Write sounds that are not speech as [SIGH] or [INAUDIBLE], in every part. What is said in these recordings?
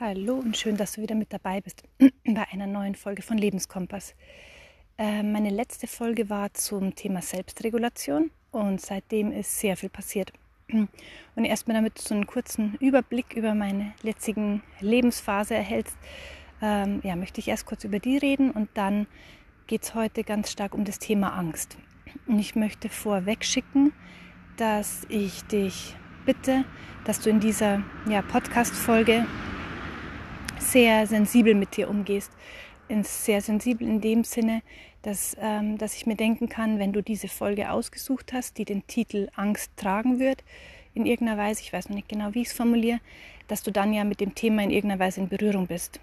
Hallo und schön, dass du wieder mit dabei bist [CLEARS THROAT] bei einer neuen Folge von Lebenskompass. Äh, meine letzte Folge war zum Thema Selbstregulation und seitdem ist sehr viel passiert. [CLEARS THROAT] Und erstmal damit du so einen kurzen Überblick über meine jetzigen Lebensphase erhältst, ähm, ja, möchte ich erst kurz über die reden und dann geht es heute ganz stark um das Thema Angst. Und ich möchte vorweg schicken, dass ich dich bitte, dass du in dieser ja, Podcast-Folge sehr sensibel mit dir umgehst. Sehr sensibel in dem Sinne, dass, ähm, dass ich mir denken kann, wenn du diese Folge ausgesucht hast, die den Titel Angst tragen wird, in irgendeiner Weise, ich weiß noch nicht genau, wie ich es formuliere, dass du dann ja mit dem Thema in irgendeiner Weise in Berührung bist.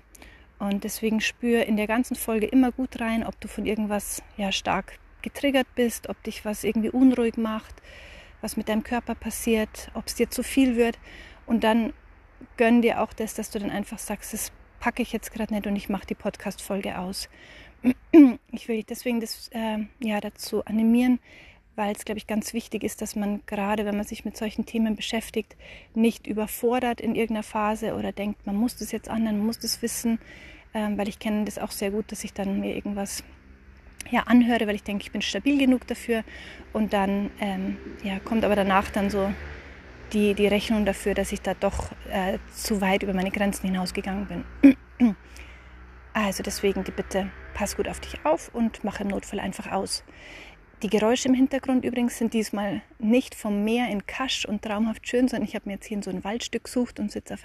Und deswegen spür in der ganzen Folge immer gut rein, ob du von irgendwas ja stark getriggert bist, ob dich was irgendwie unruhig macht, was mit deinem Körper passiert, ob es dir zu viel wird. Und dann gönn dir auch das, dass du dann einfach sagst, das packe ich jetzt gerade nicht und ich mache die Podcast-Folge aus. [CLEARS THROAT] Ich will dich deswegen das, äh, ja, dazu animieren, weil es, glaube ich, ganz wichtig ist, dass man gerade, wenn man sich mit solchen Themen beschäftigt, nicht überfordert in irgendeiner Phase oder denkt, man muss das jetzt annehmen, man muss das wissen, ähm, weil ich kenne das auch sehr gut, dass ich dann mir irgendwas ja, anhöre, weil ich denke, ich bin stabil genug dafür und dann ähm, ja, kommt aber danach dann so die, die Rechnung dafür, dass ich da doch äh, zu weit über meine Grenzen hinausgegangen bin. [CLEARS THROAT] Also deswegen die Bitte, pass gut auf dich auf und mach im Notfall einfach aus. Die Geräusche im Hintergrund übrigens sind diesmal nicht vom Meer in Kasch und traumhaft schön, sondern ich habe mir jetzt hier in so ein Waldstück gesucht und sitze auf,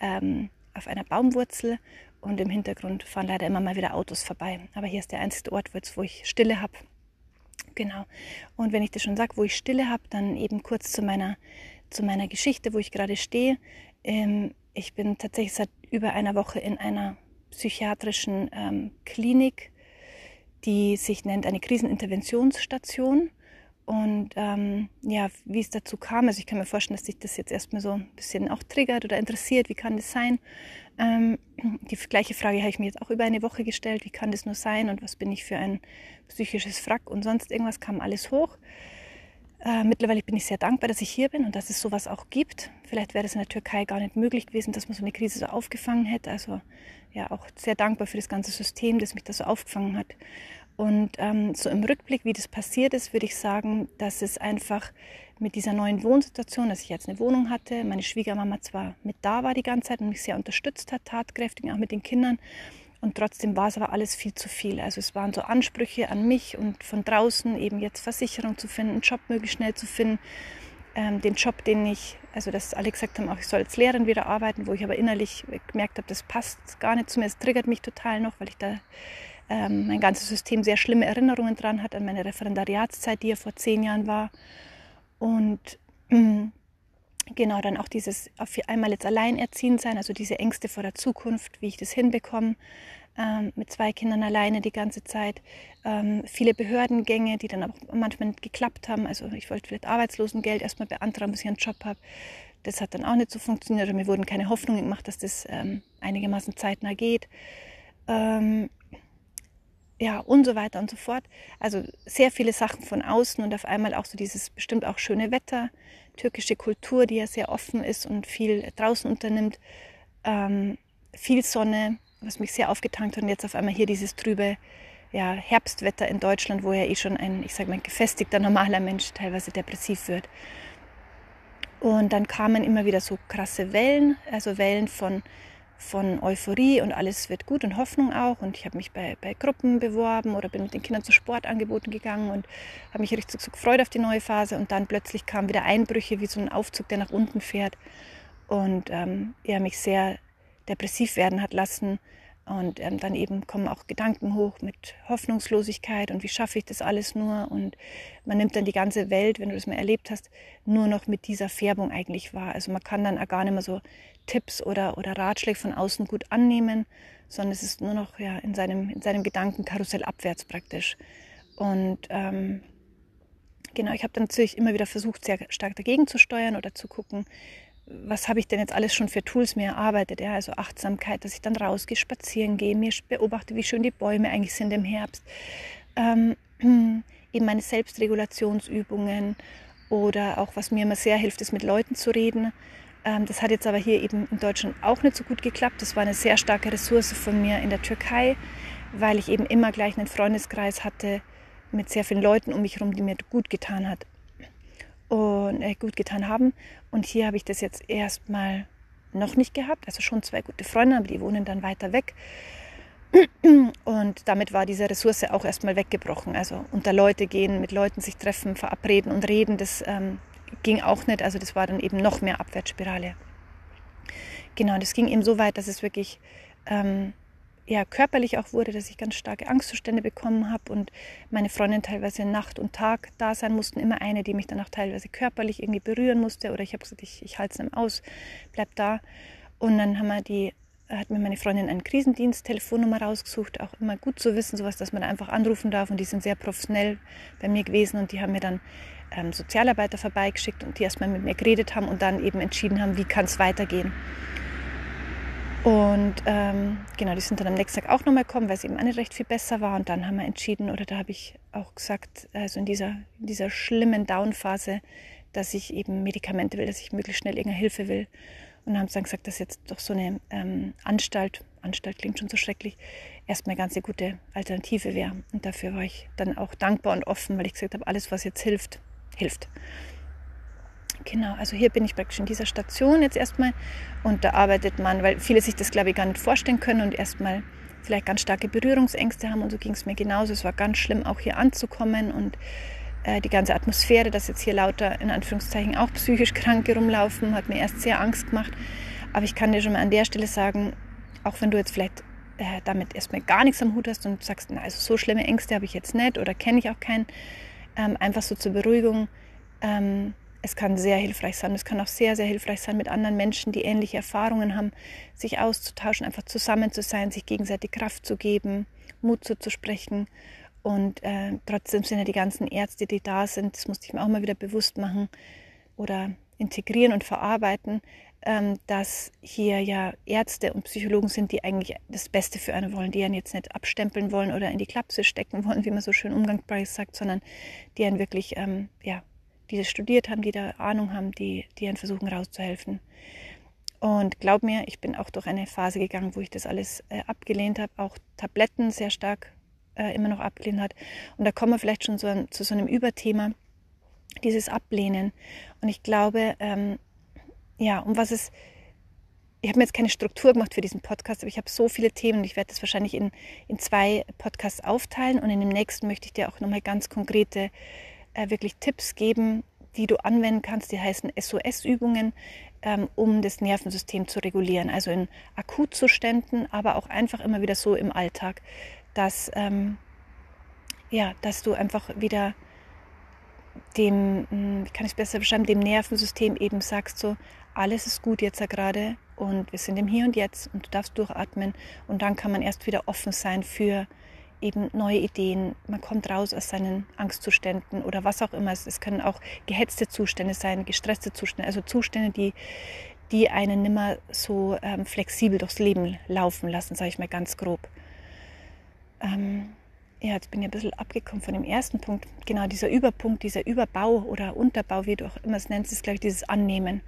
ähm, auf einer Baumwurzel und im Hintergrund fahren leider immer mal wieder Autos vorbei. Aber hier ist der einzige Ort, wo ich Stille habe. Genau. Und wenn ich das schon sage, wo ich Stille habe, dann eben kurz zu meiner zu meiner Geschichte, wo ich gerade stehe. Ähm, ich bin tatsächlich seit über einer Woche in einer psychiatrischen ähm, Klinik, die sich nennt eine Kriseninterventionsstation. Und ähm, ja, wie es dazu kam, also ich kann mir vorstellen, dass sich das jetzt erstmal so ein bisschen auch triggert oder interessiert, wie kann das sein? Ähm, die gleiche Frage habe ich mir jetzt auch über eine Woche gestellt, wie kann das nur sein und was bin ich für ein psychisches Frack und sonst irgendwas kam alles hoch. Äh, mittlerweile bin ich sehr dankbar, dass ich hier bin und dass es sowas auch gibt. Vielleicht wäre es in der Türkei gar nicht möglich gewesen, dass man so eine Krise so aufgefangen hätte. Also ja, auch sehr dankbar für das ganze System, das mich da so aufgefangen hat. Und ähm, so im Rückblick, wie das passiert ist, würde ich sagen, dass es einfach mit dieser neuen Wohnsituation, dass ich jetzt eine Wohnung hatte, meine Schwiegermama zwar mit da war die ganze Zeit und mich sehr unterstützt hat, tatkräftig, auch mit den Kindern, und trotzdem war es aber alles viel zu viel. Also es waren so Ansprüche an mich und von draußen eben jetzt Versicherung zu finden, einen Job möglichst schnell zu finden. Ähm, den Job, den ich, also dass alle gesagt haben, auch ich soll als Lehrerin wieder arbeiten, wo ich aber innerlich gemerkt habe, das passt gar nicht zu mir. Es triggert mich total noch, weil ich da ähm, mein ganzes System sehr schlimme Erinnerungen dran hat an meine Referendariatszeit, die ja vor zehn Jahren war. Und ähm, genau dann auch dieses auf einmal jetzt alleinerziehend sein, also diese Ängste vor der Zukunft, wie ich das hinbekomme, ähm, mit zwei Kindern alleine die ganze Zeit, ähm, viele Behördengänge, die dann auch manchmal nicht geklappt haben. Also ich wollte vielleicht Arbeitslosengeld erstmal beantragen, bis ich einen Job habe. Das hat dann auch nicht so funktioniert oder mir wurden keine Hoffnungen gemacht, dass das ähm, einigermaßen zeitnah geht. Ähm, ja, und so weiter und so fort. Also sehr viele Sachen von außen und auf einmal auch so dieses bestimmt auch schöne Wetter, türkische Kultur, die ja sehr offen ist und viel draußen unternimmt, ähm, viel Sonne, was mich sehr aufgetankt hat und jetzt auf einmal hier dieses trübe ja, Herbstwetter in Deutschland, wo ja eh schon ein, ich sage mal, gefestigter normaler Mensch teilweise depressiv wird. Und dann kamen immer wieder so krasse Wellen, also Wellen von, von Euphorie und alles wird gut und Hoffnung auch. Und ich habe mich bei, bei Gruppen beworben oder bin mit den Kindern zu Sportangeboten gegangen und habe mich richtig so gefreut auf die neue Phase. Und dann plötzlich kamen wieder Einbrüche, wie so ein Aufzug, der nach unten fährt und ähm, ja, mich sehr depressiv werden hat lassen. Und ähm, dann eben kommen auch Gedanken hoch mit Hoffnungslosigkeit und wie schaffe ich das alles nur. Und man nimmt dann die ganze Welt, wenn du das mal erlebt hast, nur noch mit dieser Färbung eigentlich wahr. Also man kann dann auch gar nicht mehr so Tipps oder, oder Ratschläge von außen gut annehmen, sondern es ist nur noch ja, in, seinem, in seinem Gedankenkarussell abwärts praktisch. Und ähm, genau, ich habe dann natürlich immer wieder versucht, sehr stark dagegen zu steuern oder zu gucken, was habe ich denn jetzt alles schon für Tools mir erarbeitet? Ja? Also Achtsamkeit, dass ich dann rausgehe, spazieren gehe, mir beobachte, wie schön die Bäume eigentlich sind im Herbst. Ähm, [CLEARS THROAT] eben meine Selbstregulationsübungen oder auch was mir immer sehr hilft, ist mit Leuten zu reden. Ähm, das hat jetzt aber hier eben in Deutschland auch nicht so gut geklappt. Das war eine sehr starke Ressource von mir in der Türkei, weil ich eben immer gleich einen Freundeskreis hatte mit sehr vielen Leuten um mich herum, die mir gut getan hat und äh, gut getan haben. Und hier habe ich das jetzt erstmal noch nicht gehabt. Also schon zwei gute Freunde, aber die wohnen dann weiter weg. [CLEARS THROAT] Und damit war diese Ressource auch erstmal weggebrochen. Also unter Leute gehen, mit Leuten sich treffen, verabreden und reden, das ähm, ging auch nicht. Also das war dann eben noch mehr Abwärtsspirale. Genau, das ging eben so weit, dass es wirklich ähm, ja, körperlich auch wurde, dass ich ganz starke Angstzustände bekommen habe und meine Freundin teilweise Nacht und Tag da sein mussten. Immer eine, die mich dann auch teilweise körperlich irgendwie berühren musste oder ich habe gesagt, ich, ich halte es nicht aus, bleib da. Und dann haben wir die, hat mir meine Freundin einen Krisendienst, Telefonnummer rausgesucht, auch immer gut zu wissen, sowas, dass man da einfach anrufen darf und die sind sehr professionell bei mir gewesen und die haben mir dann ähm, Sozialarbeiter vorbeigeschickt und die erstmal mit mir geredet haben und dann eben entschieden haben, wie kann es weitergehen. Und ähm, genau, die sind dann am nächsten Tag auch nochmal gekommen, weil es eben auch nicht recht viel besser war. Und dann haben wir entschieden, oder da habe ich auch gesagt, also in dieser, in dieser schlimmen Down-Phase, dass ich eben Medikamente will, dass ich möglichst schnell irgendeine Hilfe will. Und haben dann gesagt, dass jetzt doch so eine ähm, Anstalt, Anstalt klingt schon so schrecklich, erstmal eine ganz gute Alternative wäre. Und dafür war ich dann auch dankbar und offen, weil ich gesagt habe, alles, was jetzt hilft, hilft. Genau, also hier bin ich praktisch in dieser Station jetzt erstmal und da arbeitet man, weil viele sich das glaube ich gar nicht vorstellen können und erstmal vielleicht ganz starke Berührungsängste haben und so ging es mir genauso. Es war ganz schlimm, auch hier anzukommen und äh, die ganze Atmosphäre, dass jetzt hier lauter in Anführungszeichen auch psychisch Kranke rumlaufen, hat mir erst sehr Angst gemacht. Aber ich kann dir schon mal an der Stelle sagen, auch wenn du jetzt vielleicht äh, damit erstmal gar nichts am Hut hast und sagst, na, also so schlimme Ängste habe ich jetzt nicht oder kenne ich auch keinen, ähm, einfach so zur Beruhigung. Ähm, es kann sehr hilfreich sein. Es kann auch sehr, sehr hilfreich sein, mit anderen Menschen, die ähnliche Erfahrungen haben, sich auszutauschen, einfach zusammen zu sein, sich gegenseitig Kraft zu geben, Mut zuzusprechen. Und äh, trotzdem sind ja die ganzen Ärzte, die da sind, das musste ich mir auch mal wieder bewusst machen oder integrieren und verarbeiten, ähm, dass hier ja Ärzte und Psychologen sind, die eigentlich das Beste für einen wollen, die einen jetzt nicht abstempeln wollen oder in die Klapse stecken wollen, wie man so schön umgangssprachlich sagt, sondern die einen wirklich ähm, ja, die das studiert haben, die da Ahnung haben, die, die einen versuchen rauszuhelfen. Und glaub mir, ich bin auch durch eine Phase gegangen, wo ich das alles äh, abgelehnt habe, auch Tabletten sehr stark äh, immer noch abgelehnt hat. Und da kommen wir vielleicht schon so an, zu so einem Überthema, dieses Ablehnen. Und ich glaube, ähm, ja, um was es, ich habe mir jetzt keine Struktur gemacht für diesen Podcast, aber ich habe so viele Themen und ich werde das wahrscheinlich in, in zwei Podcasts aufteilen und in dem nächsten möchte ich dir auch nochmal ganz konkrete äh, wirklich Tipps geben, die du anwenden kannst. Die heißen SOS-Übungen, ähm, um das Nervensystem zu regulieren. Also in Akutzuständen, aber auch einfach immer wieder so im Alltag, dass, ähm, ja, dass du einfach wieder dem, hm, wie kann ich es besser beschreiben, dem Nervensystem eben sagst so, alles ist gut jetzt gerade und wir sind im Hier und Jetzt und du darfst durchatmen und dann kann man erst wieder offen sein für eben neue Ideen. Man kommt raus aus seinen Angstzuständen oder was auch immer. Es können auch gehetzte Zustände sein, gestresste Zustände, also Zustände, die, die einen nimmer so ähm, flexibel durchs Leben laufen lassen, sage ich mal ganz grob. Ähm, ja, jetzt bin ich ein bisschen abgekommen von dem ersten Punkt. Genau dieser Überpunkt, dieser Überbau oder Unterbau, wie du auch immer es nennst, ist, glaube ich, dieses Annehmen,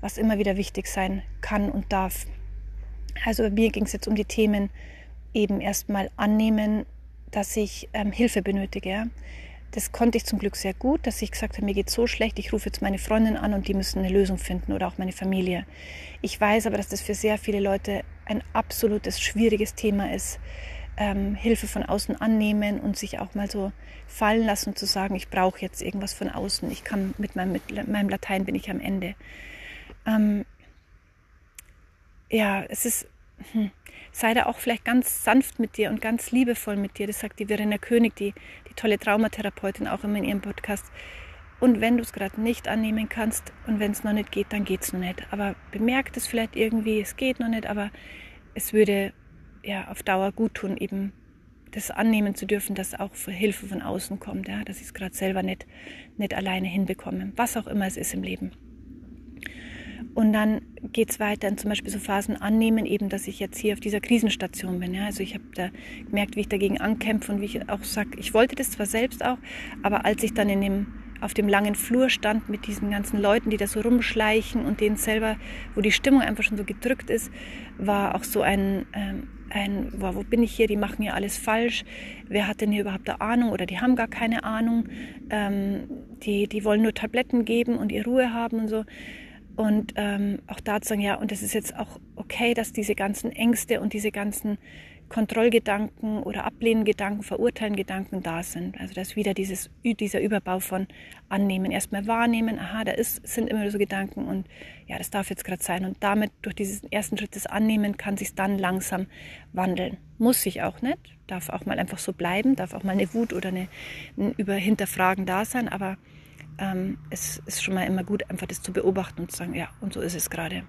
was immer wieder wichtig sein kann und darf. Also bei mir ging es jetzt um die Themen eben erstmal annehmen, dass ich ähm, Hilfe benötige. Das konnte ich zum Glück sehr gut, dass ich gesagt habe, mir geht so schlecht, ich rufe jetzt meine Freundin an und die müssen eine Lösung finden oder auch meine Familie. Ich weiß aber, dass das für sehr viele Leute ein absolutes schwieriges Thema ist. Ähm, Hilfe von außen annehmen und sich auch mal so fallen lassen zu sagen, ich brauche jetzt irgendwas von außen. Ich kann mit meinem, mit meinem Latein bin ich am Ende. Ähm, ja, es ist hm, sei da auch vielleicht ganz sanft mit dir und ganz liebevoll mit dir. Das sagt die Verena König, die, die tolle Traumatherapeutin, auch immer in ihrem Podcast. Und wenn du es gerade nicht annehmen kannst und wenn es noch nicht geht, dann geht es noch nicht. Aber bemerkt es vielleicht irgendwie, es geht noch nicht, aber es würde ja auf Dauer gut tun, eben das annehmen zu dürfen, dass auch Hilfe von außen kommt, ja, dass ich es gerade selber nicht, nicht alleine hinbekomme. Was auch immer es ist im Leben. Und dann geht es weiter in zum Beispiel so Phasen annehmen, eben, dass ich jetzt hier auf dieser Krisenstation bin. Ja? Also ich habe da gemerkt, wie ich dagegen ankämpfe und wie ich auch sage, ich wollte das zwar selbst auch, aber als ich dann in dem auf dem langen Flur stand mit diesen ganzen Leuten, die da so rumschleichen und denen selber, wo die Stimmung einfach schon so gedrückt ist, war auch so ein, ähm, ein wow, wo bin ich hier, die machen ja alles falsch, wer hat denn hier überhaupt eine Ahnung oder die haben gar keine Ahnung, ähm, die, die wollen nur Tabletten geben und ihre Ruhe haben und so. Und ähm, auch da zu sagen, ja, und es ist jetzt auch okay, dass diese ganzen Ängste und diese ganzen Kontrollgedanken oder Ablehngedanken, Verurteilen-Gedanken da sind. Also dass wieder dieses, dieser Überbau von Annehmen. Erstmal wahrnehmen, aha, da ist, sind immer so Gedanken und ja, das darf jetzt gerade sein. Und damit durch diesen ersten Schritt des Annehmen kann sich dann langsam wandeln. Muss sich auch nicht, darf auch mal einfach so bleiben, darf auch mal eine Wut oder eine, ein Überhinterfragen da sein, aber ähm, es ist schon mal immer gut, einfach das zu beobachten und zu sagen, ja, und so ist es gerade.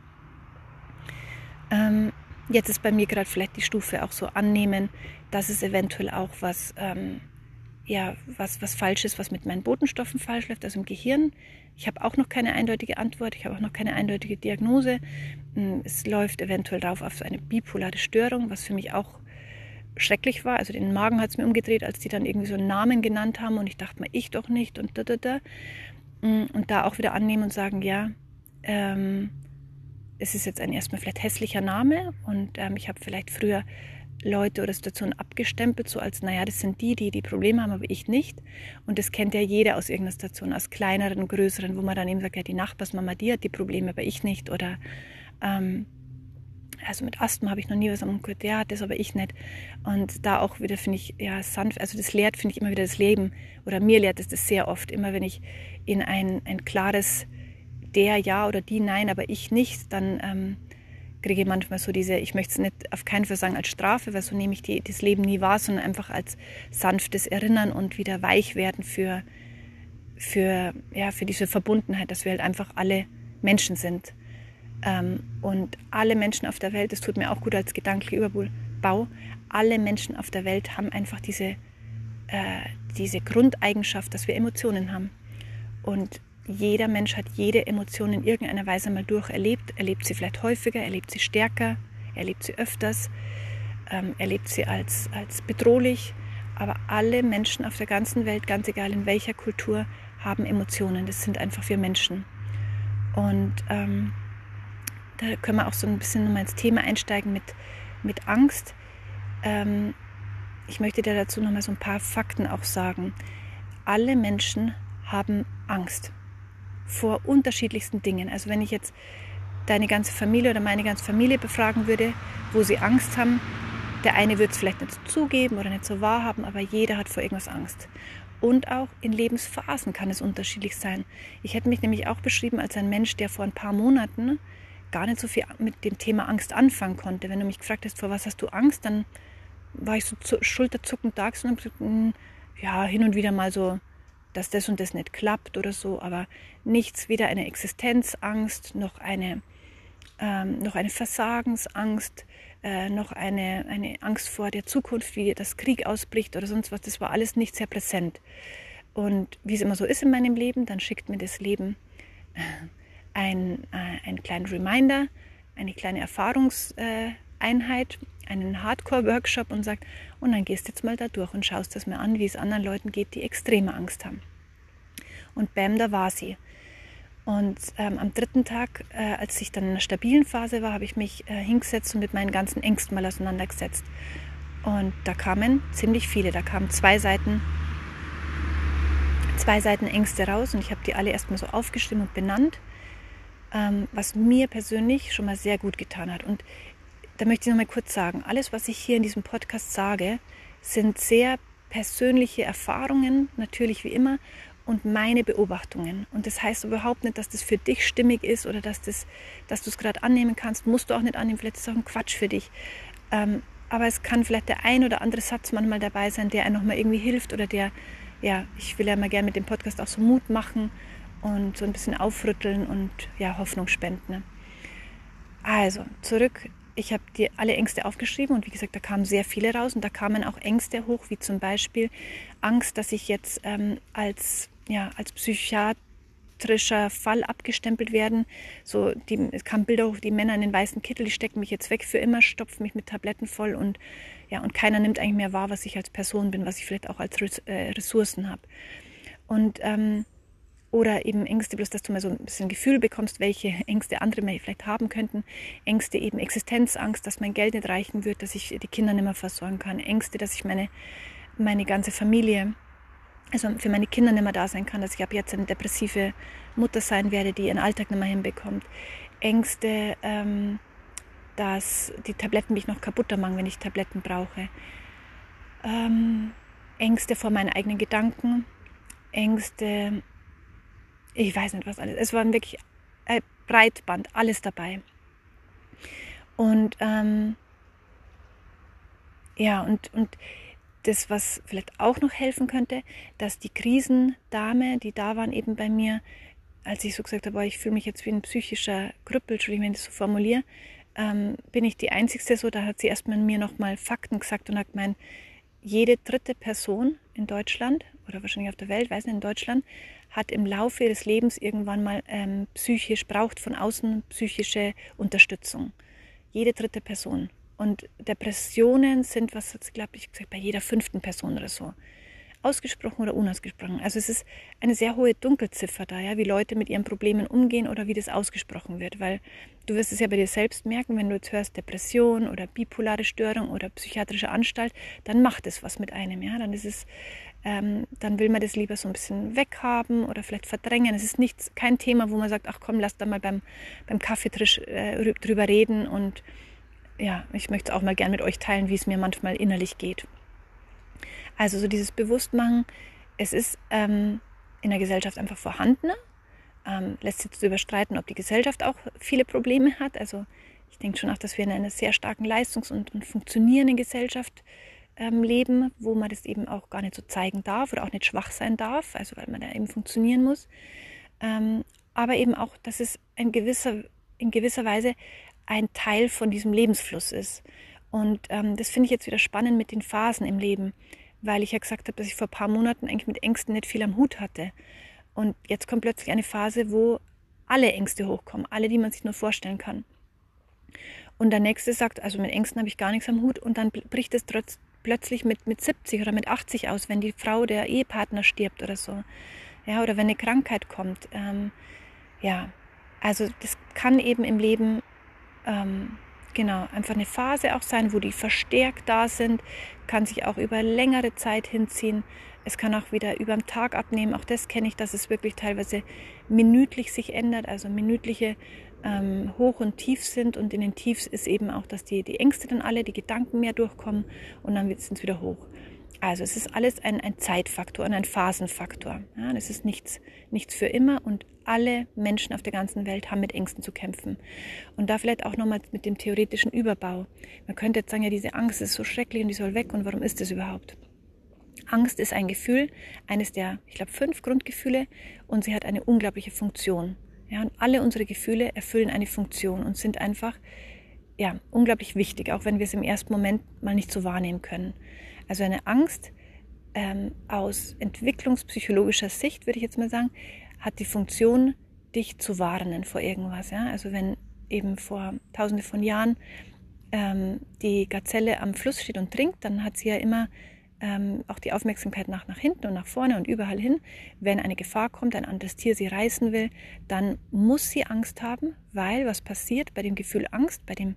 Ähm, Jetzt ist bei mir gerade vielleicht die Stufe auch so annehmen, dass es eventuell auch was, ähm, ja, was, was falsch ist, was mit meinen Botenstoffen falsch läuft, also im Gehirn. Ich habe auch noch keine eindeutige Antwort, ich habe auch noch keine eindeutige Diagnose. Hm, es läuft eventuell darauf auf so eine bipolare Störung, was für mich auch schrecklich war. Also den Magen hat es mir umgedreht, als die dann irgendwie so einen Namen genannt haben und ich dachte mir, ich doch nicht und da, da, da. Hm, und da auch wieder annehmen und sagen, ja, ähm, es ist jetzt ein erstmal vielleicht hässlicher Name und ähm, ich habe vielleicht früher Leute oder Situationen abgestempelt, so als, naja, das sind die, die die Probleme haben, aber ich nicht. Und das kennt ja jeder aus irgendeiner Station, aus kleineren größeren, wo man dann eben sagt, ja, die Nachbarsmama, die hat die Probleme, aber ich nicht. Oder, ähm, also mit Asthma habe ich noch nie was am gehört, hat das, aber ich nicht. Und da auch wieder finde ich, ja, sanft, also das lehrt, finde ich, immer wieder das Leben. Oder mir lehrt es das sehr oft, immer wenn ich in ein, ein klares der ja oder die nein, aber ich nicht, dann ähm, kriege ich manchmal so diese, ich möchte es nicht auf keinen Fall sagen als Strafe, weil so nehme ich die, das Leben nie wahr, sondern einfach als sanftes Erinnern und wieder weich werden für, für, ja, für diese Verbundenheit, dass wir halt einfach alle Menschen sind. Ähm, und alle Menschen auf der Welt, das tut mir auch gut als gedanklicher Überbau, alle Menschen auf der Welt haben einfach diese, äh, diese Grundeigenschaft, dass wir Emotionen haben. Und jeder Mensch hat jede Emotion in irgendeiner Weise mal durcherlebt, erlebt sie vielleicht häufiger, erlebt sie stärker, erlebt sie öfters, ähm, erlebt sie als, als bedrohlich. Aber alle Menschen auf der ganzen Welt, ganz egal in welcher Kultur, haben Emotionen. Das sind einfach wir Menschen. Und ähm, da können wir auch so ein bisschen nochmal ins Thema einsteigen mit, mit Angst. Ähm, ich möchte dir dazu nochmal so ein paar Fakten auch sagen. Alle Menschen haben Angst vor unterschiedlichsten Dingen. Also wenn ich jetzt deine ganze Familie oder meine ganze Familie befragen würde, wo sie Angst haben, der eine wird es vielleicht nicht zugeben oder nicht so wahrhaben, aber jeder hat vor irgendwas Angst. Und auch in Lebensphasen kann es unterschiedlich sein. Ich hätte mich nämlich auch beschrieben als ein Mensch, der vor ein paar Monaten gar nicht so viel mit dem Thema Angst anfangen konnte. Wenn du mich gefragt hast, vor was hast du Angst, dann war ich so schulterzuckend da und habe gesagt, hm, ja, hin und wieder mal so dass das und das nicht klappt oder so, aber nichts, weder eine Existenzangst noch eine, ähm, noch eine Versagensangst, äh, noch eine, eine Angst vor der Zukunft, wie das Krieg ausbricht oder sonst was. Das war alles nicht sehr präsent. Und wie es immer so ist in meinem Leben, dann schickt mir das Leben ein, äh, einen kleinen Reminder, eine kleine Erfahrungseinheit, einen Hardcore-Workshop und sagt, und dann gehst jetzt mal da durch und schaust das mal an, wie es anderen Leuten geht, die extreme Angst haben. Und bam, da war sie. Und ähm, am dritten Tag, äh, als ich dann in einer stabilen Phase war, habe ich mich äh, hingesetzt und mit meinen ganzen Ängsten mal auseinandergesetzt. Und da kamen ziemlich viele, da kamen zwei Seiten, zwei Seiten Ängste raus und ich habe die alle erstmal so aufgeschrieben und benannt, ähm, was mir persönlich schon mal sehr gut getan hat. Und da möchte ich noch mal kurz sagen, alles, was ich hier in diesem Podcast sage, sind sehr persönliche Erfahrungen, natürlich wie immer, und meine Beobachtungen. Und das heißt überhaupt nicht, dass das für dich stimmig ist oder dass, das, dass du es gerade annehmen kannst. Musst du auch nicht annehmen, vielleicht ist es auch ein Quatsch für dich. Ähm, aber es kann vielleicht der ein oder andere Satz manchmal dabei sein, der einem nochmal irgendwie hilft oder der, ja, ich will ja mal gerne mit dem Podcast auch so Mut machen und so ein bisschen aufrütteln und ja, Hoffnung spenden. Ne? Also, zurück ich habe dir alle Ängste aufgeschrieben und wie gesagt, da kamen sehr viele raus und da kamen auch Ängste hoch, wie zum Beispiel Angst, dass ich jetzt ähm, als, ja, als psychiatrischer Fall abgestempelt werden. So, die, es kamen Bilder hoch, die Männer in den weißen Kittel, die stecken mich jetzt weg für immer, stopfen mich mit Tabletten voll und ja, und keiner nimmt eigentlich mehr wahr, was ich als Person bin, was ich vielleicht auch als äh, Ressourcen habe. Und ähm, oder eben Ängste, bloß dass du mal so ein bisschen Gefühl bekommst, welche Ängste andere vielleicht haben könnten. Ängste eben Existenzangst, dass mein Geld nicht reichen wird, dass ich die Kinder nicht mehr versorgen kann. Ängste, dass ich meine, meine ganze Familie, also für meine Kinder nicht mehr da sein kann, dass ich ab jetzt eine depressive Mutter sein werde, die ihren Alltag nicht mehr hinbekommt. Ängste, ähm, dass die Tabletten mich noch kaputter machen, wenn ich Tabletten brauche. Ähm, Ängste vor meinen eigenen Gedanken, Ängste, ich weiß nicht was alles. Es war wirklich ein Breitband, alles dabei. Und ähm, ja, und, und das, was vielleicht auch noch helfen könnte, dass die Krisendame, die da waren eben bei mir, als ich so gesagt habe, ich fühle mich jetzt wie ein psychischer Krüppel, Entschuldigung, wenn ich das so formuliere, ähm, bin ich die Einzige so, da hat sie erstmal mir nochmal Fakten gesagt und hat gemeint, jede dritte Person in Deutschland oder wahrscheinlich auf der Welt, weiß nicht, in Deutschland, hat im Laufe ihres Lebens irgendwann mal ähm, psychisch, braucht von außen psychische Unterstützung. Jede dritte Person. Und Depressionen sind, was hat sie, glaube ich, gesagt, bei jeder fünften Person oder so ausgesprochen oder unausgesprochen. Also es ist eine sehr hohe Dunkelziffer da, ja, wie Leute mit ihren Problemen umgehen oder wie das ausgesprochen wird, weil du wirst es ja bei dir selbst merken, wenn du jetzt hörst Depression oder bipolare Störung oder psychiatrische Anstalt, dann macht es was mit einem, ja, dann ist es ähm, dann will man das lieber so ein bisschen weghaben oder vielleicht verdrängen. Es ist nichts, kein Thema, wo man sagt, ach komm, lass da mal beim, beim Kaffeetisch äh, drüber reden und ja, ich möchte es auch mal gern mit euch teilen, wie es mir manchmal innerlich geht. Also so dieses Bewusstmachen, es ist ähm, in der Gesellschaft einfach vorhanden. Ähm, lässt sich zu überstreiten, ob die Gesellschaft auch viele Probleme hat. Also ich denke schon auch, dass wir in einer sehr starken Leistungs- und, und funktionierenden Gesellschaft ähm, leben, wo man das eben auch gar nicht so zeigen darf oder auch nicht schwach sein darf, also weil man da eben funktionieren muss. Ähm, aber eben auch, dass es ein gewisser, in gewisser Weise ein Teil von diesem Lebensfluss ist. Und ähm, das finde ich jetzt wieder spannend mit den Phasen im Leben weil ich ja gesagt habe, dass ich vor ein paar Monaten eigentlich mit Ängsten nicht viel am Hut hatte. Und jetzt kommt plötzlich eine Phase, wo alle Ängste hochkommen, alle, die man sich nur vorstellen kann. Und der nächste sagt, also mit Ängsten habe ich gar nichts am Hut und dann bricht es trotz, plötzlich mit, mit 70 oder mit 80 aus, wenn die Frau, der Ehepartner stirbt oder so. Ja, oder wenn eine Krankheit kommt. Ähm, ja, also das kann eben im Leben ähm, genau, einfach eine Phase auch sein, wo die verstärkt da sind, kann sich auch über längere Zeit hinziehen. Es kann auch wieder über den Tag abnehmen. Auch das kenne ich, dass es wirklich teilweise minütlich sich ändert, also minütliche ähm, Hoch und Tief sind. Und in den Tiefs ist eben auch, dass die, die Ängste dann alle, die Gedanken mehr durchkommen und dann sind es wieder hoch. Also es ist alles ein, ein Zeitfaktor und ein Phasenfaktor. Ja, das ist nichts, nichts für immer und alle Menschen auf der ganzen Welt haben mit Ängsten zu kämpfen. Und da vielleicht auch nochmal mit dem theoretischen Überbau. Man könnte jetzt sagen, ja, diese Angst ist so schrecklich und die soll weg und warum ist das überhaupt? Angst ist ein Gefühl, eines der, ich glaube, fünf Grundgefühle und sie hat eine unglaubliche Funktion. Ja, und alle unsere Gefühle erfüllen eine Funktion und sind einfach ja, unglaublich wichtig, auch wenn wir es im ersten Moment mal nicht so wahrnehmen können. Also eine Angst ähm, aus entwicklungspsychologischer Sicht, würde ich jetzt mal sagen, hat die Funktion, dich zu warnen vor irgendwas. Ja? Also wenn eben vor tausende von Jahren ähm, die Gazelle am Fluss steht und trinkt, dann hat sie ja immer ähm, auch die Aufmerksamkeit nach, nach hinten und nach vorne und überall hin. Wenn eine Gefahr kommt, ein anderes Tier sie reißen will, dann muss sie Angst haben, weil was passiert bei dem Gefühl Angst, bei dem,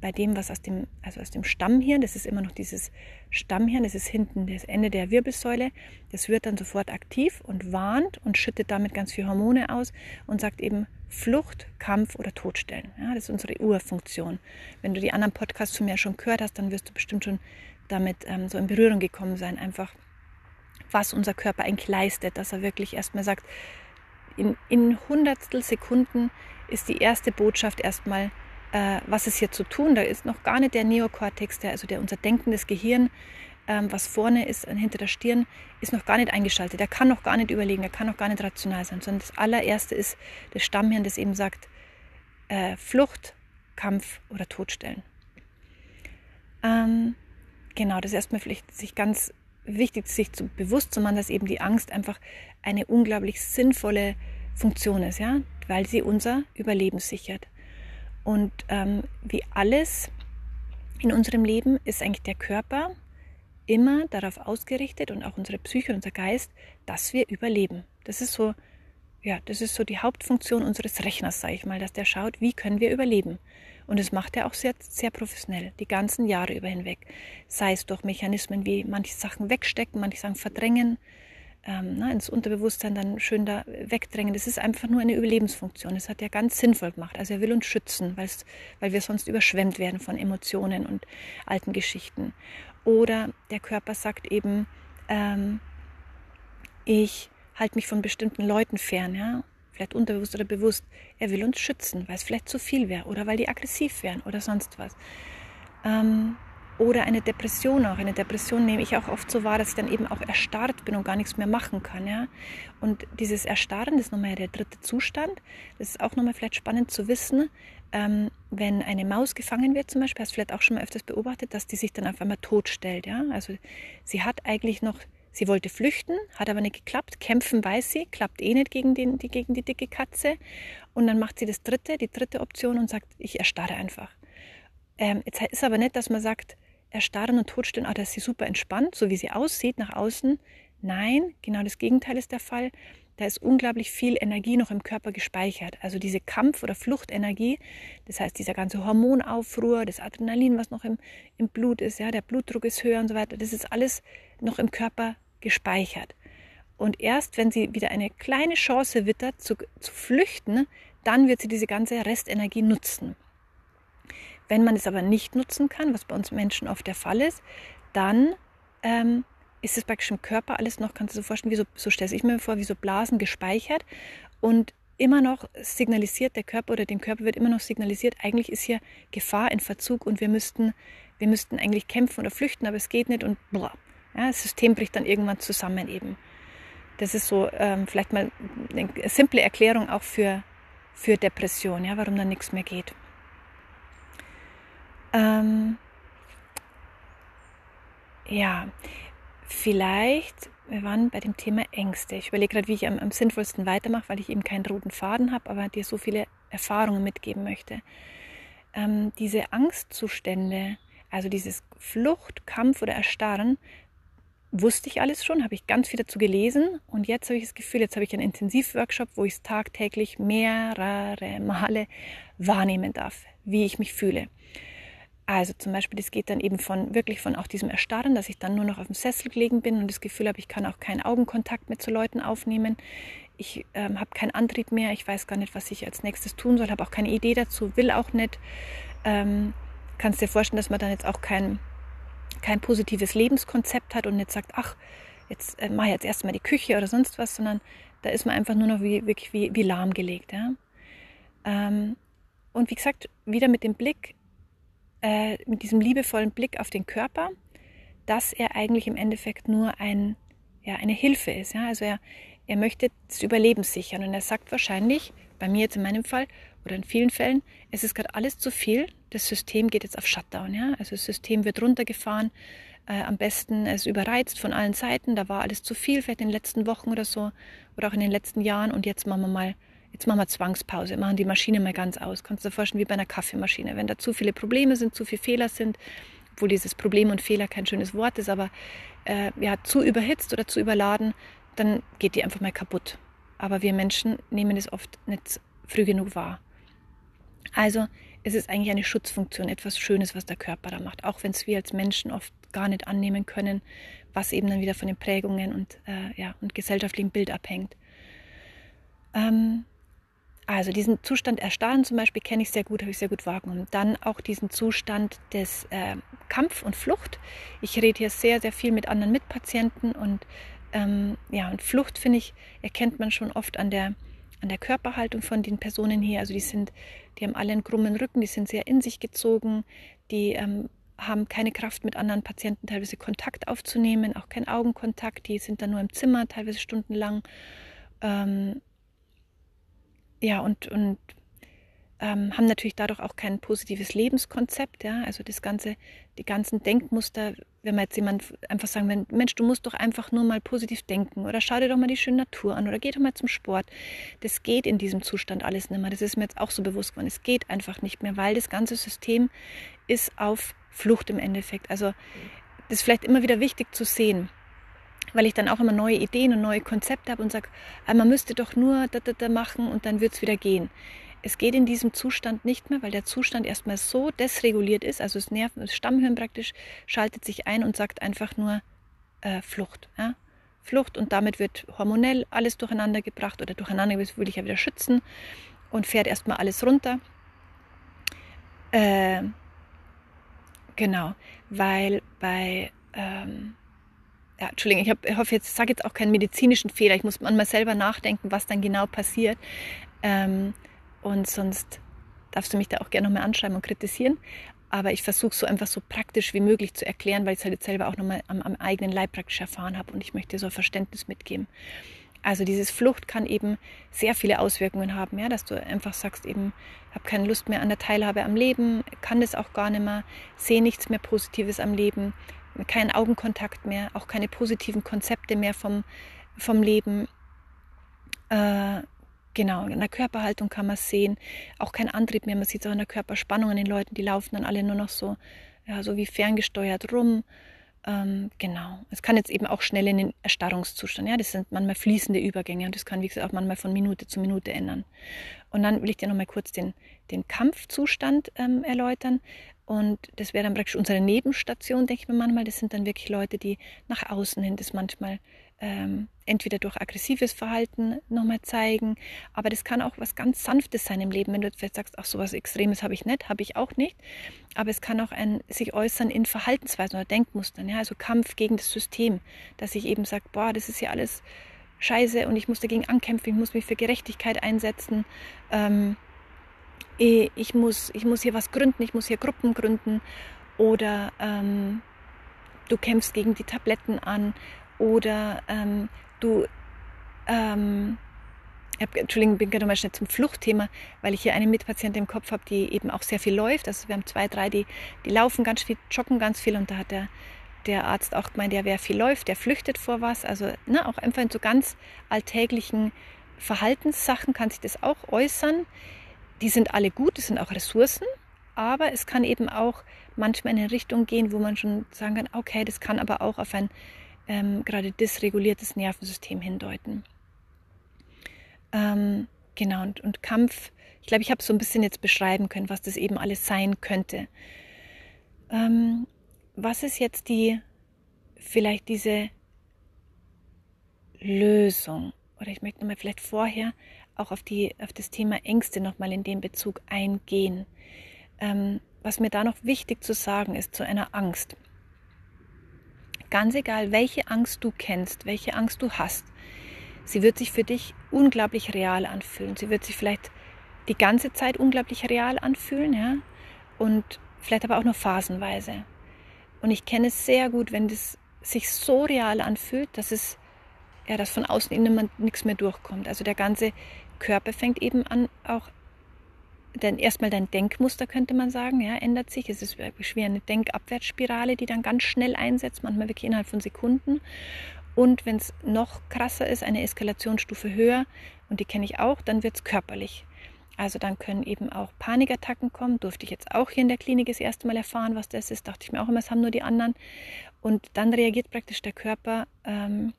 bei dem, was aus dem, also aus dem Stammhirn, das ist immer noch dieses Stammhirn, das ist hinten das Ende der Wirbelsäule, das wird dann sofort aktiv und warnt und schüttet damit ganz viel Hormone aus und sagt eben Flucht, Kampf oder Todstellen. Ja, das ist unsere Urfunktion. Wenn du die anderen Podcasts von mir schon gehört hast, dann wirst du bestimmt schon damit ähm, so in Berührung gekommen sein, einfach was unser Körper eigentlich leistet, dass er wirklich erstmal sagt, in, in Hundertstel Sekunden ist die erste Botschaft erstmal, äh, was ist hier zu tun. Da ist noch gar nicht der Neokortex, der, also der unser denkendes Gehirn, ähm, was vorne ist, äh, hinter der Stirn, ist noch gar nicht eingeschaltet. Der kann noch gar nicht überlegen, der kann noch gar nicht rational sein, sondern das allererste ist das Stammhirn, das eben sagt, äh, Flucht, Kampf oder Todstellen. Ähm, genau, das ist erstmal vielleicht sich ganz wichtig, sich zu bewusst zu machen, dass eben die Angst einfach eine unglaublich sinnvolle Funktion ist, ja, weil sie unser Überleben sichert. Und ähm, wie alles in unserem Leben ist eigentlich der Körper immer darauf ausgerichtet und auch unsere Psyche unser Geist, dass wir überleben. Das ist so ja, das ist so die Hauptfunktion unseres Rechners, sage ich mal, dass der schaut, wie können wir überleben. Und das macht er auch sehr, sehr professionell, die ganzen Jahre über hinweg. Sei es durch Mechanismen wie manche Sachen wegstecken, manche Sachen verdrängen, ähm, na, ins Unterbewusstsein dann schön da wegdrängen. Das ist einfach nur eine Überlebensfunktion. Das hat er ganz sinnvoll gemacht. Also er will uns schützen, weil wir sonst überschwemmt werden von Emotionen und alten Geschichten. Oder der Körper sagt eben, ähm, ich halte mich von bestimmten Leuten fern, ja, vielleicht unterbewusst oder bewusst. Er will uns schützen, weil es vielleicht zu viel wäre oder weil die aggressiv wären oder sonst was. Ähm, oder eine Depression auch. Eine Depression nehme ich auch oft so wahr, dass ich dann eben auch erstarrt bin und gar nichts mehr machen kann. Ja? Und dieses Erstarren, das ist nochmal der dritte Zustand. Das ist auch nochmal vielleicht spannend zu wissen. Ähm, wenn eine Maus gefangen wird zum Beispiel, hast du vielleicht auch schon mal öfters beobachtet, dass die sich dann auf einmal totstellt. Ja? Also sie hat eigentlich noch Sie wollte flüchten, hat aber nicht geklappt. Kämpfen weiß sie, klappt eh nicht gegen, den, die, gegen die dicke Katze. Und dann macht sie das dritte, die dritte Option und sagt, ich erstarre einfach. Ähm, jetzt ist aber nicht, dass man sagt, erstarren und totstellen, ah, da sie super entspannt, so wie sie aussieht nach außen. Nein, genau das Gegenteil ist der Fall. Da ist unglaublich viel Energie noch im Körper gespeichert. Also diese Kampf- oder Fluchtenergie, das heißt dieser ganze Hormonaufruhr, das Adrenalin, was noch im, im Blut ist, ja, der Blutdruck ist höher und so weiter, das ist alles noch im Körper gespeichert. Und erst wenn sie wieder eine kleine Chance wittert zu, zu flüchten, dann wird sie diese ganze Restenergie nutzen. Wenn man es aber nicht nutzen kann, was bei uns Menschen oft der Fall ist, dann ähm, ist es praktisch im Körper alles noch, kannst du dir so vorstellen, wie so, so stelle ich mir vor, wie so Blasen gespeichert und immer noch signalisiert der Körper oder dem Körper wird immer noch signalisiert, eigentlich ist hier Gefahr in Verzug und wir müssten, wir müssten eigentlich kämpfen oder flüchten, aber es geht nicht und bla. Ja, das System bricht dann irgendwann zusammen eben. Das ist so ähm, vielleicht mal eine simple Erklärung auch für, für Depression, ja, warum dann nichts mehr geht. Ähm, ja, vielleicht, wir waren bei dem Thema Ängste. Ich überlege gerade, wie ich am, am sinnvollsten weitermache, weil ich eben keinen roten Faden habe, aber dir so viele Erfahrungen mitgeben möchte. Ähm, diese Angstzustände, also dieses Flucht, Kampf oder Erstarren, wusste ich alles schon, habe ich ganz viel dazu gelesen und jetzt habe ich das Gefühl, jetzt habe ich einen Intensivworkshop, wo ich es tagtäglich mehrere Male wahrnehmen darf, wie ich mich fühle. Also zum Beispiel, das geht dann eben von wirklich von auch diesem Erstarren, dass ich dann nur noch auf dem Sessel gelegen bin und das Gefühl habe, ich kann auch keinen Augenkontakt mehr zu Leuten aufnehmen. Ich ähm, habe keinen Antrieb mehr, ich weiß gar nicht, was ich als nächstes tun soll, habe auch keine Idee dazu, will auch nicht. Ähm, kannst dir vorstellen, dass man dann jetzt auch kein, kein positives Lebenskonzept hat und nicht sagt, ach, jetzt äh, mache ich jetzt erstmal die Küche oder sonst was, sondern da ist man einfach nur noch wie, wirklich wie, wie lahmgelegt. Ja? Ähm, und wie gesagt, wieder mit dem Blick, äh, mit diesem liebevollen Blick auf den Körper, dass er eigentlich im Endeffekt nur ein, ja, eine Hilfe ist. Ja? Also er, er möchte das Überleben sichern und er sagt wahrscheinlich, bei mir jetzt in meinem Fall oder in vielen Fällen, es ist gerade alles zu viel, das System geht jetzt auf Shutdown. Ja? Also das System wird runtergefahren, äh, am besten es überreizt von allen Seiten, da war alles zu viel, vielleicht in den letzten Wochen oder so oder auch in den letzten Jahren und jetzt machen wir mal jetzt machen wir Zwangspause, machen die Maschine mal ganz aus. Kannst du dir vorstellen, wie bei einer Kaffeemaschine. Wenn da zu viele Probleme sind, zu viele Fehler sind, obwohl dieses Problem und Fehler kein schönes Wort ist, aber äh, ja, zu überhitzt oder zu überladen, dann geht die einfach mal kaputt. Aber wir Menschen nehmen es oft nicht früh genug wahr. Also es ist eigentlich eine Schutzfunktion, etwas Schönes, was der Körper da macht, auch wenn es wir als Menschen oft gar nicht annehmen können, was eben dann wieder von den Prägungen und, äh, ja, und gesellschaftlichen Bild abhängt. Ähm, also diesen Zustand Erstarren zum Beispiel kenne ich sehr gut, habe ich sehr gut wahrgenommen. Dann auch diesen Zustand des äh, Kampf und Flucht. Ich rede hier sehr, sehr viel mit anderen Mitpatienten und ähm, ja, und Flucht, finde ich, erkennt man schon oft an der, an der Körperhaltung von den Personen hier. Also die sind, die haben alle einen krummen Rücken, die sind sehr in sich gezogen, die ähm, haben keine Kraft mit anderen Patienten teilweise Kontakt aufzunehmen, auch kein Augenkontakt, die sind dann nur im Zimmer teilweise stundenlang. Ähm, ja, und, und ähm, haben natürlich dadurch auch kein positives Lebenskonzept. Ja? Also das ganze, die ganzen Denkmuster, wenn man jetzt jemand einfach sagen will, Mensch, du musst doch einfach nur mal positiv denken oder schau dir doch mal die schöne Natur an oder geh doch mal zum Sport. Das geht in diesem Zustand alles nicht mehr. Das ist mir jetzt auch so bewusst geworden. Es geht einfach nicht mehr, weil das ganze System ist auf Flucht im Endeffekt. Also das ist vielleicht immer wieder wichtig zu sehen. weil ich dann auch immer neue Ideen und neue Konzepte habe und sage, ah, man müsste doch nur da, da, da machen und dann wird es wieder gehen. Es geht in diesem Zustand nicht mehr, weil der Zustand erstmal so desreguliert ist, also das Nerven, das Stammhirn praktisch schaltet sich ein und sagt einfach nur äh, Flucht. Ja? Flucht und damit wird hormonell alles durcheinander gebracht oder durcheinander will ich ja wieder schützen und fährt erstmal alles runter. Äh, genau, weil bei ähm, ja, Entschuldigung, ich, hab, ich hoffe jetzt, sage jetzt auch keinen medizinischen Fehler. Ich muss manchmal selber nachdenken, was dann genau passiert. Ähm, und sonst darfst du mich da auch gerne nochmal anschreiben und kritisieren. Aber ich versuche so einfach so praktisch wie möglich zu erklären, weil ich es halt jetzt selber auch nochmal am, am eigenen Leib praktisch erfahren habe und ich möchte so ein Verständnis mitgeben. Also dieses Flucht kann eben sehr viele Auswirkungen haben, ja, dass du einfach sagst eben, habe keine Lust mehr an der Teilhabe am Leben, kann das auch gar nicht mehr, sehe nichts mehr Positives am Leben, keinen Augenkontakt mehr, auch keine positiven Konzepte mehr vom, vom Leben. Äh, genau, in der Körperhaltung kann man es sehen, auch kein Antrieb mehr, man sieht es auch in der Körperspannung an den Leuten, die laufen dann alle nur noch so, ja, so wie ferngesteuert rum. Ähm, genau. Es kann jetzt eben auch schnell in den Erstarrungszustand. Ja, das sind manchmal fließende Übergänge und das kann, wie gesagt, auch manchmal von Minute zu Minute ändern. Und dann will ich dir nochmal kurz den, den Kampfzustand ähm, erläutern. Und das wäre dann praktisch unsere Nebenstation, denke ich mir manchmal. Das sind dann wirklich Leute, die nach außen hin das manchmal ähm, entweder durch aggressives Verhalten nochmal zeigen, aber das kann auch was ganz Sanftes sein im Leben. Wenn du vielleicht sagst, ach, so was Extremes habe ich nicht, habe ich auch nicht. Aber es kann auch ein, sich äußern in Verhaltensweisen oder Denkmustern, ja, also Kampf gegen das System, dass ich eben sage, boah, das ist ja alles scheiße und ich muss dagegen ankämpfen, ich muss mich für Gerechtigkeit einsetzen. Ähm, Eh, ich muss, ich muss hier was gründen, ich muss hier Gruppen gründen oder ähm, du kämpfst gegen die Tabletten an oder ähm, du, ähm, Entschuldigung, bin gerade mal schnell zum Fluchtthema, weil ich hier eine Mitpatientin im Kopf habe, die eben auch sehr viel läuft. Also wir haben zwei, drei, die, die laufen ganz viel, joggen ganz viel und da hat der, der Arzt auch gemeint, ja, wer viel läuft, der flüchtet vor was. Also ne, auch einfach in so ganz alltäglichen Verhaltenssachen kann sich das auch äußern die sind alle gut, das sind auch Ressourcen, aber es kann eben auch manchmal in eine Richtung gehen, wo man schon sagen kann, okay, das kann aber auch auf ein ähm, gerade dysreguliertes Nervensystem hindeuten. Ähm, genau, und, und Kampf, ich glaube, ich habe so ein bisschen jetzt beschreiben können, was das eben alles sein könnte. Ähm, was ist jetzt die, vielleicht diese Lösung? Oder ich möchte nochmal vielleicht vorher auch auf, die, auf das Thema Ängste nochmal in dem Bezug eingehen. Ähm, was mir da noch wichtig zu sagen ist zu einer Angst. Ganz egal, welche Angst du kennst, welche Angst du hast, sie wird sich für dich unglaublich real anfühlen. Sie wird sich vielleicht die ganze Zeit unglaublich real anfühlen, ja, und vielleicht aber auch nur phasenweise. Und ich kenne es sehr gut, wenn es sich so real anfühlt, dass es ja, dass von außen innen nichts mehr durchkommt. Also der ganze Körper fängt eben an, auch denn erstmal dein Denkmuster könnte man sagen, ja, ändert sich. Es ist wirklich wie eine Denkabwärtsspirale, die dann ganz schnell einsetzt, manchmal wirklich innerhalb von Sekunden. Und wenn es noch krasser ist, eine Eskalationsstufe höher, und die kenne ich auch, dann wird es körperlich. Also dann können eben auch Panikattacken kommen. Durfte ich jetzt auch hier in der Klinik das erste Mal erfahren, was das ist. Dachte ich mir auch immer, es haben nur die anderen. Und dann reagiert praktisch der Körper ähm,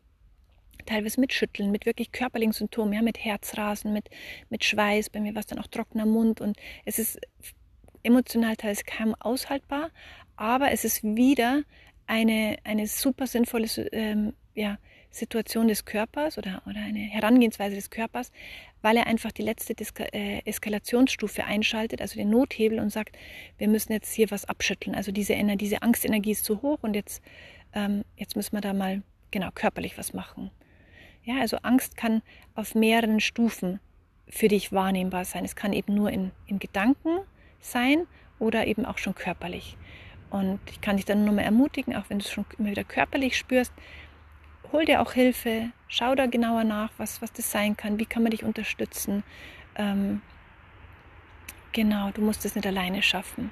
teilweise mit Schütteln, mit wirklich körperlichen Symptomen, ja, mit Herzrasen, mit, mit Schweiß, bei mir war es dann auch trockener Mund und es ist emotional teilweise kaum aushaltbar, aber es ist wieder eine, eine super sinnvolle ähm, ja, Situation des Körpers oder, oder eine Herangehensweise des Körpers, weil er einfach die letzte Diska äh, Eskalationsstufe einschaltet, also den Nothebel und sagt, wir müssen jetzt hier was abschütteln. Also diese, Ener diese Angstenergie ist zu hoch und jetzt, ähm, jetzt müssen wir da mal genau körperlich was machen. Ja, also Angst kann auf mehreren Stufen für dich wahrnehmbar sein. Es kann eben nur in, in Gedanken sein oder eben auch schon körperlich. Und ich kann dich dann nur mal ermutigen, auch wenn du es schon immer wieder körperlich spürst, hol dir auch Hilfe, schau da genauer nach, was, was das sein kann, wie kann man dich unterstützen. Ähm, genau, du musst es nicht alleine schaffen.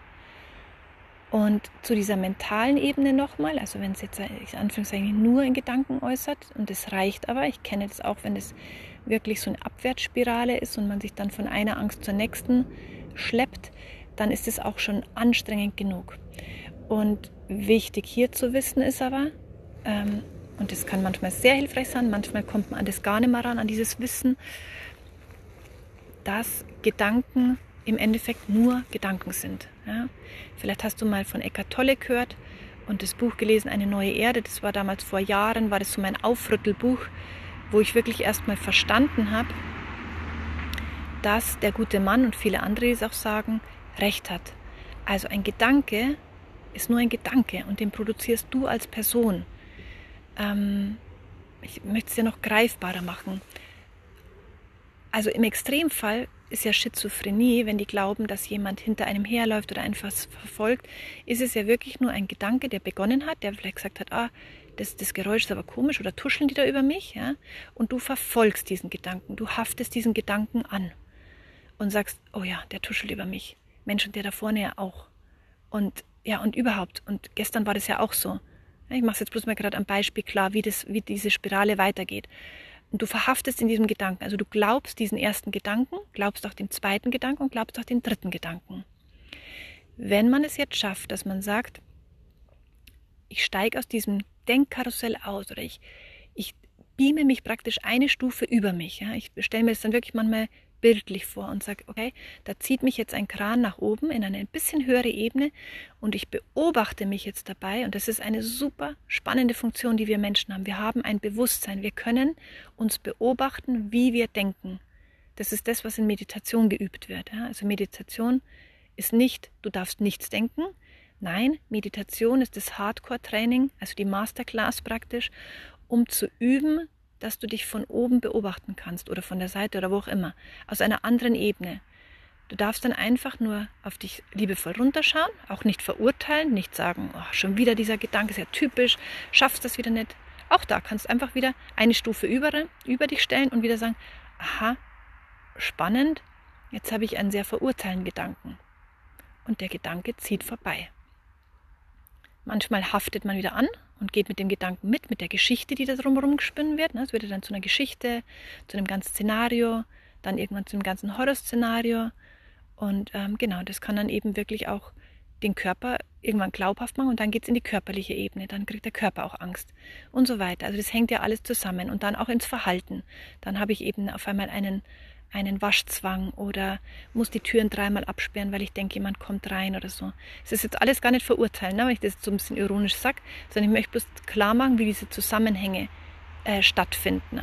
Und zu dieser mentalen Ebene nochmal, also wenn es jetzt ich Anführungszeichen nur in Gedanken äußert, und das reicht aber, ich kenne das auch, wenn es wirklich so eine Abwärtsspirale ist und man sich dann von einer Angst zur nächsten schleppt, dann ist es auch schon anstrengend genug. Und wichtig hier zu wissen ist aber, ähm, und das kann manchmal sehr hilfreich sein, manchmal kommt man an das gar nicht mehr ran, an dieses Wissen, dass Gedanken im Endeffekt nur Gedanken sind. Ja? Vielleicht hast du mal von Eckhart Tolle gehört und das Buch gelesen, Eine neue Erde. Das war damals vor Jahren, war das so mein Aufrüttelbuch, wo ich wirklich erstmal verstanden habe, dass der gute Mann und viele andere es auch sagen, recht hat. Also ein Gedanke ist nur ein Gedanke und den produzierst du als Person. Ähm, ich möchte es ja noch greifbarer machen. Also im Extremfall ist ja Schizophrenie, wenn die glauben, dass jemand hinter einem herläuft oder einfach verfolgt, ist es ja wirklich nur ein Gedanke, der begonnen hat, der vielleicht gesagt hat, ah, das, das Geräusch ist aber komisch oder tuscheln die da über mich, ja? Und du verfolgst diesen Gedanken, du haftest diesen Gedanken an und sagst, oh ja, der tuschelt über mich. Mensch, und der da vorne ja auch. Und ja, und überhaupt. Und gestern war das ja auch so. Ich mache es jetzt bloß mal gerade am Beispiel klar, wie, das, wie diese Spirale weitergeht. Und du verhaftest in diesem Gedanken. Also du glaubst diesen ersten Gedanken, glaubst auch den zweiten Gedanken und glaubst auch den dritten Gedanken. Wenn man es jetzt schafft, dass man sagt, ich steige aus diesem Denkkarussell aus oder ich, ich beame mich praktisch eine Stufe über mich. Ja? Ich stelle mir das dann wirklich manchmal bildlich vor und sage, okay, da zieht mich jetzt ein Kran nach oben in eine ein bisschen höhere Ebene und ich beobachte mich jetzt dabei und das ist eine super spannende Funktion, die wir Menschen haben. Wir haben ein Bewusstsein, wir können uns beobachten, wie wir denken. Das ist das, was in Meditation geübt wird. Also Meditation ist nicht, du darfst nichts denken. Nein, Meditation ist das Hardcore-Training, also die Masterclass praktisch, um zu üben, dass du dich von oben beobachten kannst oder von der Seite oder wo auch immer, aus einer anderen Ebene. Du darfst dann einfach nur auf dich liebevoll runterschauen, auch nicht verurteilen, nicht sagen, oh, schon wieder dieser Gedanke ist ja typisch, schaffst das wieder nicht. Auch da kannst du einfach wieder eine Stufe über, über dich stellen und wieder sagen, aha, spannend, jetzt habe ich einen sehr verurteilenden Gedanken. Und der Gedanke zieht vorbei. Manchmal haftet man wieder an und geht mit dem Gedanken mit, mit der Geschichte, die da drumherum gesponnen wird. Ne? Es wird dann zu einer Geschichte, zu einem ganzen Szenario, dann irgendwann zu einem ganzen Horrorszenario. Und ähm, genau, das kann dann eben wirklich auch den Körper irgendwann glaubhaft machen und dann geht es in die körperliche Ebene, dann kriegt der Körper auch Angst und so weiter. Also das hängt ja alles zusammen und dann auch ins Verhalten. Dann habe ich eben auf einmal einen einen Waschzwang oder muss die Türen dreimal absperren, weil ich denke, jemand kommt rein oder so. Es ist jetzt alles gar nicht verurteilen, ne, wenn ich das jetzt so ein bisschen ironisch sage, sondern ich möchte bloß klar machen, wie diese Zusammenhänge äh, stattfinden.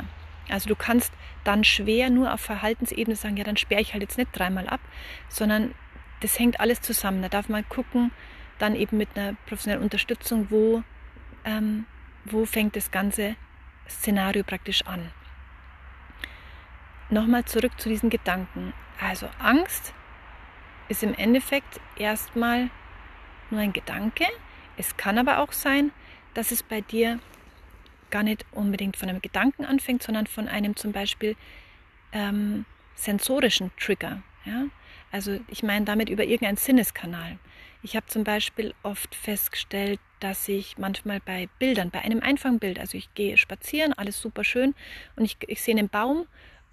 Also du kannst dann schwer nur auf Verhaltensebene sagen, ja, dann sperre ich halt jetzt nicht dreimal ab, sondern das hängt alles zusammen. Da darf man gucken, dann eben mit einer professionellen Unterstützung, wo, ähm, wo fängt das ganze Szenario praktisch an nochmal zurück zu diesen Gedanken. Also Angst ist im Endeffekt erstmal nur ein Gedanke. Es kann aber auch sein, dass es bei dir gar nicht unbedingt von einem Gedanken anfängt, sondern von einem zum Beispiel ähm, sensorischen Trigger. Ja? Also ich meine damit über irgendeinen Sinneskanal. Ich habe zum Beispiel oft festgestellt, dass ich manchmal bei Bildern, bei einem einfachen Bild, also ich gehe spazieren, alles super schön und ich, ich sehe einen Baum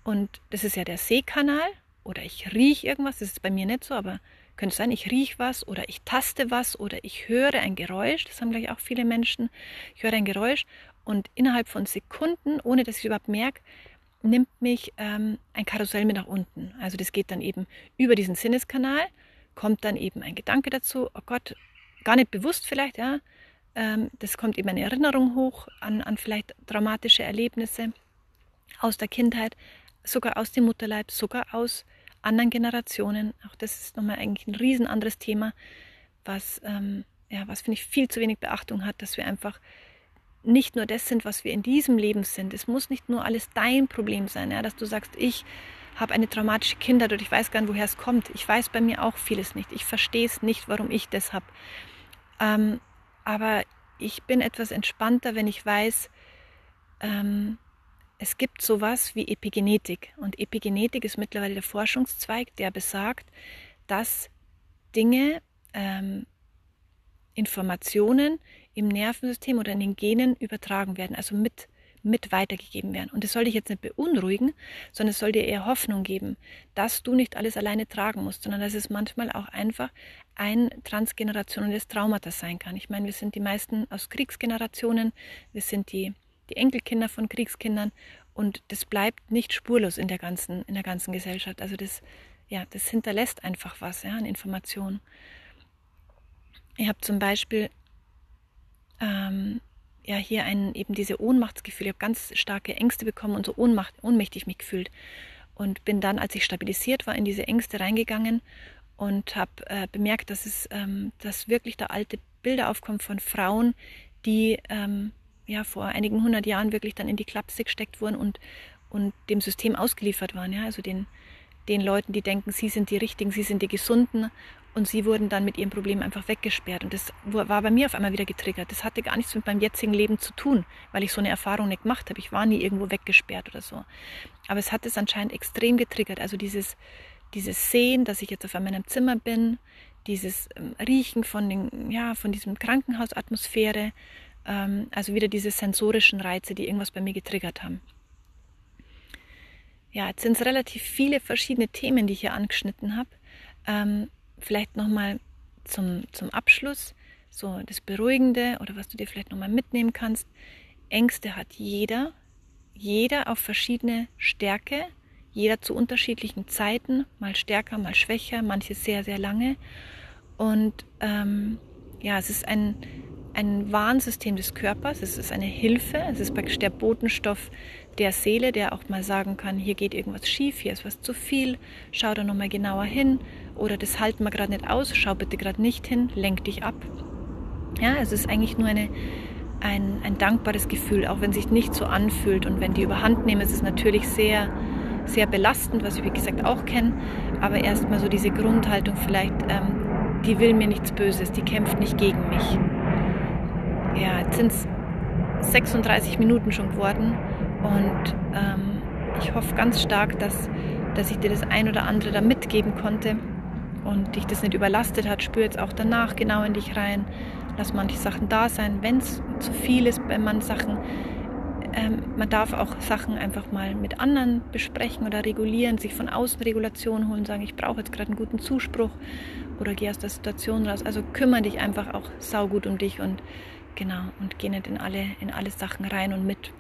und das ist ja der Sehkanal. Oder ich rieche irgendwas, das ist bei mir nicht so, aber könnte sein, ich rieche was oder ich taste was oder ich höre ein Geräusch, das haben gleich auch viele Menschen, ich höre ein Geräusch und innerhalb von Sekunden, ohne dass ich überhaupt merke, nimmt mich ähm, ein Karussell mit nach unten. Also das geht dann eben über diesen Sinneskanal, kommt dann eben ein Gedanke dazu, oh Gott, gar nicht bewusst vielleicht, ja, ähm, das kommt eben eine Erinnerung hoch an, an vielleicht traumatische Erlebnisse aus der Kindheit, sogar aus dem Mutterleib, sogar aus anderen Generationen. Auch das ist nochmal eigentlich ein riesen anderes Thema, was, ähm, ja, was finde ich viel zu wenig Beachtung hat, dass wir einfach nicht nur das sind, was wir in diesem Leben sind. Es muss nicht nur alles dein Problem sein, ja, dass du sagst, ich habe eine traumatische Kindheit und ich weiß gar nicht, woher es kommt. Ich weiß bei mir auch vieles nicht. Ich verstehe es nicht, warum ich das habe. Ähm, aber ich bin etwas entspannter, wenn ich weiß, ähm, es gibt sowas wie Epigenetik. Und Epigenetik ist mittlerweile der Forschungszweig, der besagt, dass Dinge, ähm, Informationen im Nervensystem oder in den Genen übertragen werden, also mit, mit weitergegeben werden. Und das soll dich jetzt nicht beunruhigen, sondern es soll dir eher Hoffnung geben, dass du nicht alles alleine tragen musst, sondern dass es manchmal auch einfach ein transgenerationelles Traumata sein kann. Ich meine, wir sind die meisten aus Kriegsgenerationen, wir sind die die Enkelkinder von Kriegskindern und das bleibt nicht spurlos in der ganzen, in der ganzen Gesellschaft. Also das, ja, das hinterlässt einfach was ja, an Informationen. Ich habe zum Beispiel ähm, ja hier ein, eben diese Ohnmachtsgefühle, ich habe ganz starke Ängste bekommen und so ohnmacht, ohnmächtig mich gefühlt. Und bin dann, als ich stabilisiert war, in diese Ängste reingegangen und habe äh, bemerkt, dass es, ähm, dass wirklich da alte Bilder aufkommen von Frauen, die ähm, ja vor einigen hundert Jahren wirklich dann in die Klapse gesteckt wurden und, und dem System ausgeliefert waren. Ja? Also den, den Leuten, die denken, sie sind die Richtigen, sie sind die Gesunden und sie wurden dann mit ihrem Problem einfach weggesperrt. Und das war bei mir auf einmal wieder getriggert. Das hatte gar nichts mit meinem jetzigen Leben zu tun, weil ich so eine Erfahrung nicht gemacht habe. Ich war nie irgendwo weggesperrt oder so. Aber es hat es anscheinend extrem getriggert. Also dieses, dieses Sehen, dass ich jetzt auf einmal in einem Zimmer bin, dieses ähm, Riechen von, den, ja, von diesem Krankenhausatmosphäre, ähm, also wieder diese sensorischen Reize, die irgendwas bei mir getriggert haben. Ja, jetzt sind es relativ viele verschiedene Themen, die ich hier angeschnitten habe. Ähm, vielleicht nochmal zum, zum Abschluss, so das Beruhigende oder was du dir vielleicht nochmal mitnehmen kannst. Ängste hat jeder, jeder auf verschiedene Stärke, jeder zu unterschiedlichen Zeiten, mal stärker, mal schwächer, manche sehr, sehr lange. Und ähm, ja, es ist ein, ein Warnsystem des Körpers, es ist eine Hilfe, es ist praktisch der Botenstoff der Seele, der auch mal sagen kann, hier geht irgendwas schief, hier ist was zu viel, schau da nochmal genauer hin. Oder das halten wir gerade nicht aus, schau bitte gerade nicht hin, lenk dich ab. Ja, es ist eigentlich nur eine, ein, ein dankbares Gefühl, auch wenn es sich nicht so anfühlt. Und wenn die überhand nehmen, ist es natürlich sehr sehr belastend, was ich wie gesagt auch kenne. Aber erstmal so diese Grundhaltung vielleicht, ähm, die will mir nichts Böses, die kämpft nicht gegen mich. Ja, jetzt sind es 36 Minuten schon geworden und ähm, ich hoffe ganz stark, dass, dass ich dir das ein oder andere da mitgeben konnte und dich das nicht überlastet hat. Spür jetzt auch danach genau in dich rein. Lass manche Sachen da sein. Wenn es zu viel ist bei manchen Sachen, ähm, man darf auch Sachen einfach mal mit anderen besprechen oder regulieren, sich von außen Regulation holen, sagen, ich brauche jetzt gerade einen guten Zuspruch oder geh aus der Situation raus. Also kümmere dich einfach auch saugut um dich und genau und geh nicht in alle, in alle Sachen rein und mit.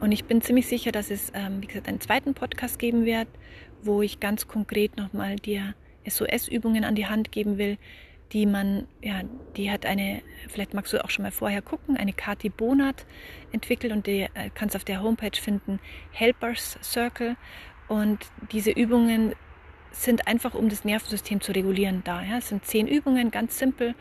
Und ich bin ziemlich sicher, dass es, ähm, wie gesagt, einen zweiten Podcast geben wird, wo ich ganz konkret nochmal dir SOS-Übungen an die Hand geben will, die man, ja, die hat eine, vielleicht magst du auch schon mal vorher gucken, eine Kati Bonat entwickelt und die äh, kannst auf der Homepage finden, Helpers Circle. Und diese Übungen sind einfach, um das Nervensystem zu regulieren da. Ja. Es sind zehn Übungen, ganz simpel.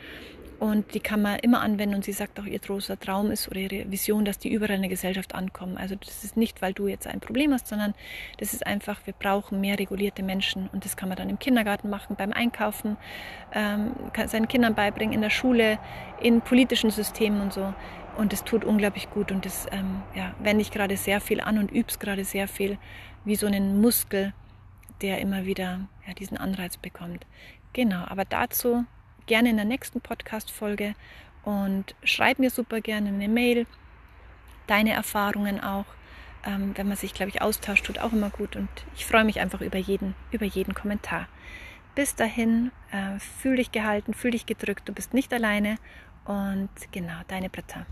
Und die kann man immer anwenden und sie sagt auch, ihr großer Traum ist oder ihre Vision, dass die überall in der Gesellschaft ankommen. Also das ist nicht, weil du jetzt ein Problem hast, sondern das ist einfach, wir brauchen mehr regulierte Menschen und das kann man dann im Kindergarten machen, beim Einkaufen, ähm, seinen Kindern beibringen, in der Schule, in politischen Systemen und so. Und das tut unglaublich gut und das ähm, ja, wende ich gerade sehr viel an und üb's gerade sehr viel wie so einen Muskel, der immer wieder ja, diesen Anreiz bekommt. Genau, aber dazu gerne in der nächsten Podcast-Folge und schreib mir super gerne eine Mail, deine Erfahrungen auch. Ähm, wenn man sich, glaube ich, austauscht, tut auch immer gut und ich freue mich einfach über jeden, über jeden Kommentar. Bis dahin, äh, fühl dich gehalten, fühl dich gedrückt, du bist nicht alleine und genau, deine Britta.